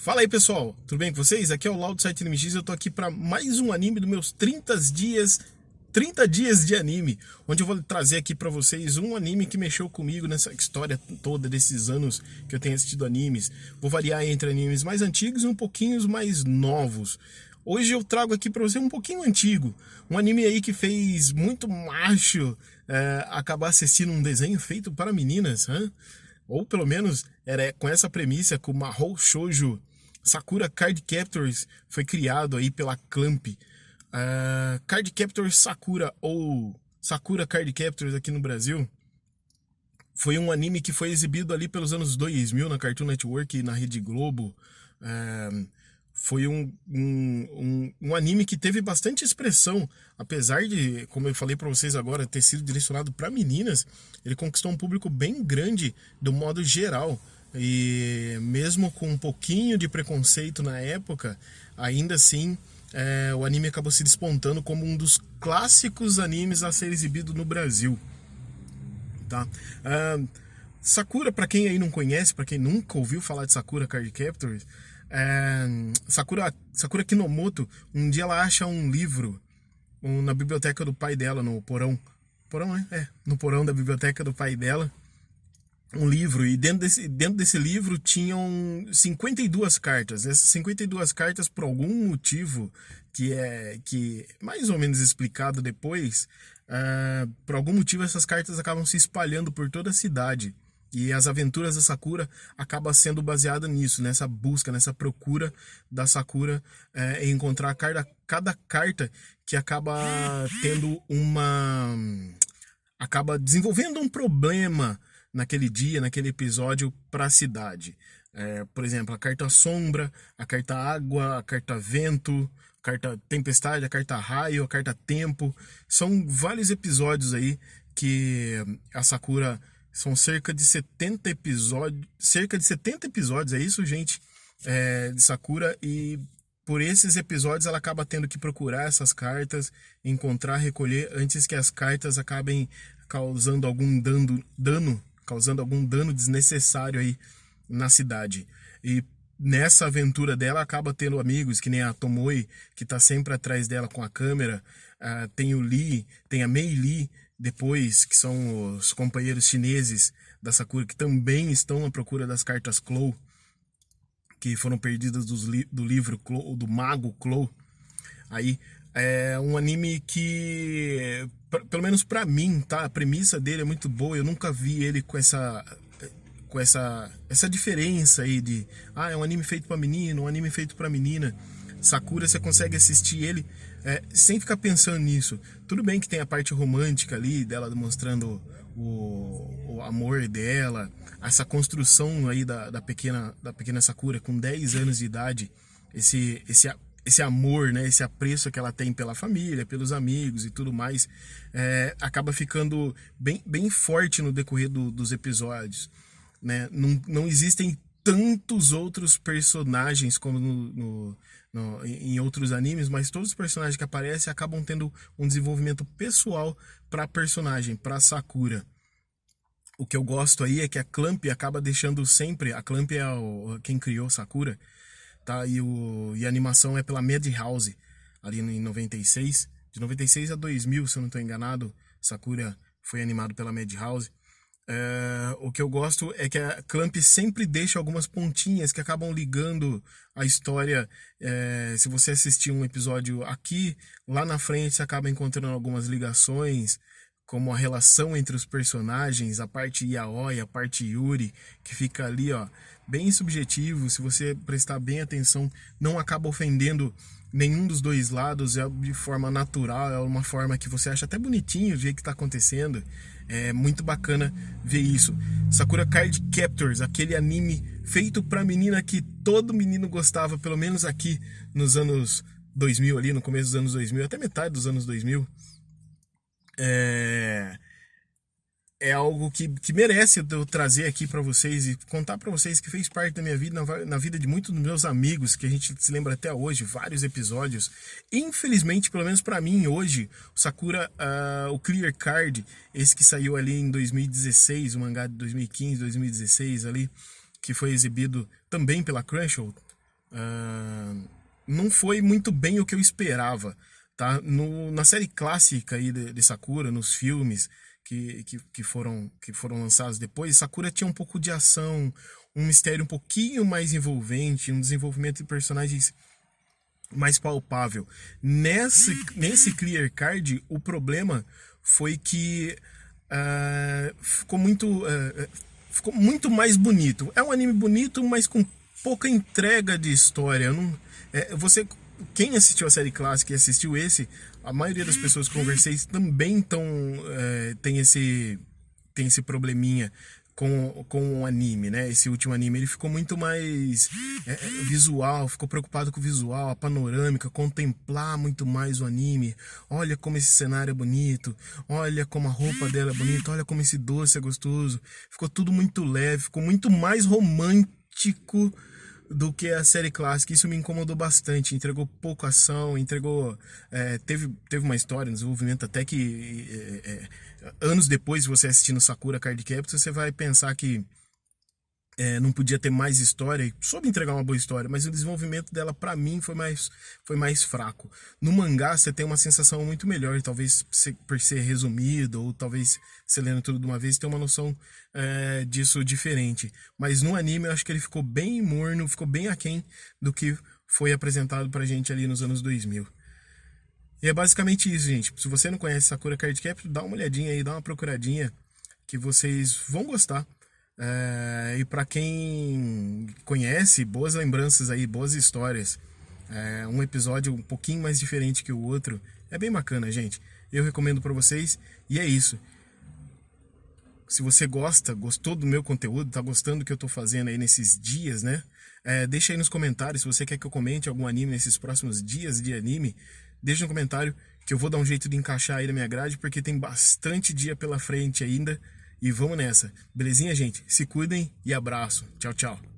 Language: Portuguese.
Fala aí pessoal, tudo bem com vocês? Aqui é o Laudo do site NMX eu tô aqui para mais um anime dos meus 30 dias 30 dias de anime, onde eu vou trazer aqui para vocês um anime que mexeu comigo nessa história toda desses anos que eu tenho assistido animes. Vou variar entre animes mais antigos e um pouquinho mais novos. Hoje eu trago aqui para você um pouquinho antigo, um anime aí que fez muito macho é, acabar assistindo um desenho feito para meninas, hein? Ou pelo menos era com essa premissa que o Mahou Shoujo Sakura Card Captors foi criado aí pela Clamp. Uh, Card Captors Sakura ou Sakura Card Captors aqui no Brasil foi um anime que foi exibido ali pelos anos 2000 na Cartoon Network e na Rede Globo. Uh, foi um, um, um, um, anime que teve bastante expressão, apesar de, como eu falei para vocês agora, ter sido direcionado para meninas, ele conquistou um público bem grande do modo geral. E mesmo com um pouquinho de preconceito na época, ainda assim é, o anime acabou se despontando como um dos clássicos animes a ser exibido no Brasil. Tá? Uh, Sakura, para quem aí não conhece, para quem nunca ouviu falar de Sakura Card Captors, é, Sakura, Sakura Kinomoto, um dia ela acha um livro um, na biblioteca do pai dela, no porão. Porão, é? É, no porão da biblioteca do pai dela. Um livro, e dentro desse, dentro desse livro tinham 52 cartas. Essas 52 cartas, por algum motivo que é que mais ou menos explicado depois, uh, por algum motivo essas cartas acabam se espalhando por toda a cidade. E as aventuras da Sakura acaba sendo baseada nisso, nessa busca, nessa procura da Sakura é, em encontrar cada, cada carta que acaba tendo uma. acaba desenvolvendo um problema naquele dia, naquele episódio para a cidade. É, por exemplo, a carta sombra, a carta água, a carta vento, a carta tempestade, a carta raio, a carta tempo. São vários episódios aí que a Sakura são cerca de 70 episódios, cerca de 70 episódios, é isso, gente, é, de Sakura e por esses episódios ela acaba tendo que procurar essas cartas, encontrar, recolher antes que as cartas acabem causando algum dano, dano causando algum dano desnecessário aí na cidade. E nessa aventura dela acaba tendo amigos, que nem a Tomoe, que está sempre atrás dela com a câmera, uh, tem o Lee, tem a Mei Lee, depois, que são os companheiros chineses da Sakura, que também estão à procura das cartas Clow, que foram perdidas li do livro Clow, do Mago Clow. Aí é um anime que, pelo menos para mim, tá? A premissa dele é muito boa. Eu nunca vi ele com essa com essa essa diferença aí de ah, é um anime feito para menino, um anime feito para menina. Sakura você consegue assistir ele é, sem ficar pensando nisso. Tudo bem que tem a parte romântica ali, dela demonstrando o, o amor dela, essa construção aí da, da, pequena, da pequena Sakura com 10 anos de idade, esse, esse, esse amor, né, esse apreço que ela tem pela família, pelos amigos e tudo mais, é, acaba ficando bem, bem forte no decorrer do, dos episódios. Né? Não, não existem tantos outros personagens como no, no, no, em outros animes, mas todos os personagens que aparecem acabam tendo um desenvolvimento pessoal para personagem, para Sakura. O que eu gosto aí é que a Clamp acaba deixando sempre. A Clamp é o, quem criou Sakura, tá? E, o, e a animação é pela Madhouse, ali em 96. De 96 a 2000, se eu não estou enganado, Sakura foi animado pela Madhouse. É, o que eu gosto é que a Clamp sempre deixa algumas pontinhas que acabam ligando a história. É, se você assistir um episódio aqui, lá na frente você acaba encontrando algumas ligações, como a relação entre os personagens, a parte Yaoi, a parte Yuri, que fica ali, ó, bem subjetivo. Se você prestar bem atenção, não acaba ofendendo nenhum dos dois lados, é de forma natural, é uma forma que você acha até bonitinho o jeito que está acontecendo. É muito bacana ver isso. Sakura Card Captors, aquele anime feito pra menina que todo menino gostava, pelo menos aqui nos anos 2000, ali no começo dos anos 2000, até metade dos anos 2000. É é algo que, que merece eu trazer aqui para vocês e contar para vocês que fez parte da minha vida, na, na, vida de muitos dos meus amigos, que a gente se lembra até hoje, vários episódios. Infelizmente, pelo menos para mim hoje, o Sakura, uh, o Clear Card, esse que saiu ali em 2016, o mangá de 2015, 2016 ali, que foi exibido também pela Crunchyroll, uh, não foi muito bem o que eu esperava. Tá? No, na série clássica aí de, de Sakura, nos filmes que, que, que, foram, que foram lançados depois, Sakura tinha um pouco de ação, um mistério um pouquinho mais envolvente, um desenvolvimento de personagens mais palpável. Nesse, nesse Clear Card, o problema foi que uh, ficou muito uh, ficou muito mais bonito. É um anime bonito, mas com pouca entrega de história. Não, é, você, quem assistiu a série clássica e assistiu esse, a maioria das pessoas que conversei também tão, é, tem esse tem esse probleminha com, com o anime, né? Esse último anime, ele ficou muito mais é, é, visual, ficou preocupado com o visual, a panorâmica, contemplar muito mais o anime. Olha como esse cenário é bonito, olha como a roupa dela é bonita, olha como esse doce é gostoso. Ficou tudo muito leve, ficou muito mais romântico do que a série clássica. Isso me incomodou bastante. Entregou pouca ação, entregou. É, teve, teve uma história, um desenvolvimento até que. É, é, anos depois, você assistindo Sakura Card Captor, você vai pensar que é, não podia ter mais história, soube entregar uma boa história, mas o desenvolvimento dela para mim foi mais, foi mais fraco. No mangá você tem uma sensação muito melhor, talvez por ser resumido, ou talvez você lendo tudo de uma vez, tem uma noção é, disso diferente. Mas no anime eu acho que ele ficou bem morno, ficou bem aquém do que foi apresentado pra gente ali nos anos 2000. E é basicamente isso, gente. Se você não conhece Sakura Card Captor, dá uma olhadinha aí, dá uma procuradinha, que vocês vão gostar. É, e para quem conhece, boas lembranças aí, boas histórias. É, um episódio um pouquinho mais diferente que o outro. É bem bacana, gente. Eu recomendo para vocês. E é isso. Se você gosta, gostou do meu conteúdo, tá gostando do que eu tô fazendo aí nesses dias, né? É, deixa aí nos comentários se você quer que eu comente algum anime nesses próximos dias de anime. Deixa no comentário que eu vou dar um jeito de encaixar aí na minha grade, porque tem bastante dia pela frente ainda. E vamos nessa. Belezinha, gente? Se cuidem e abraço. Tchau, tchau.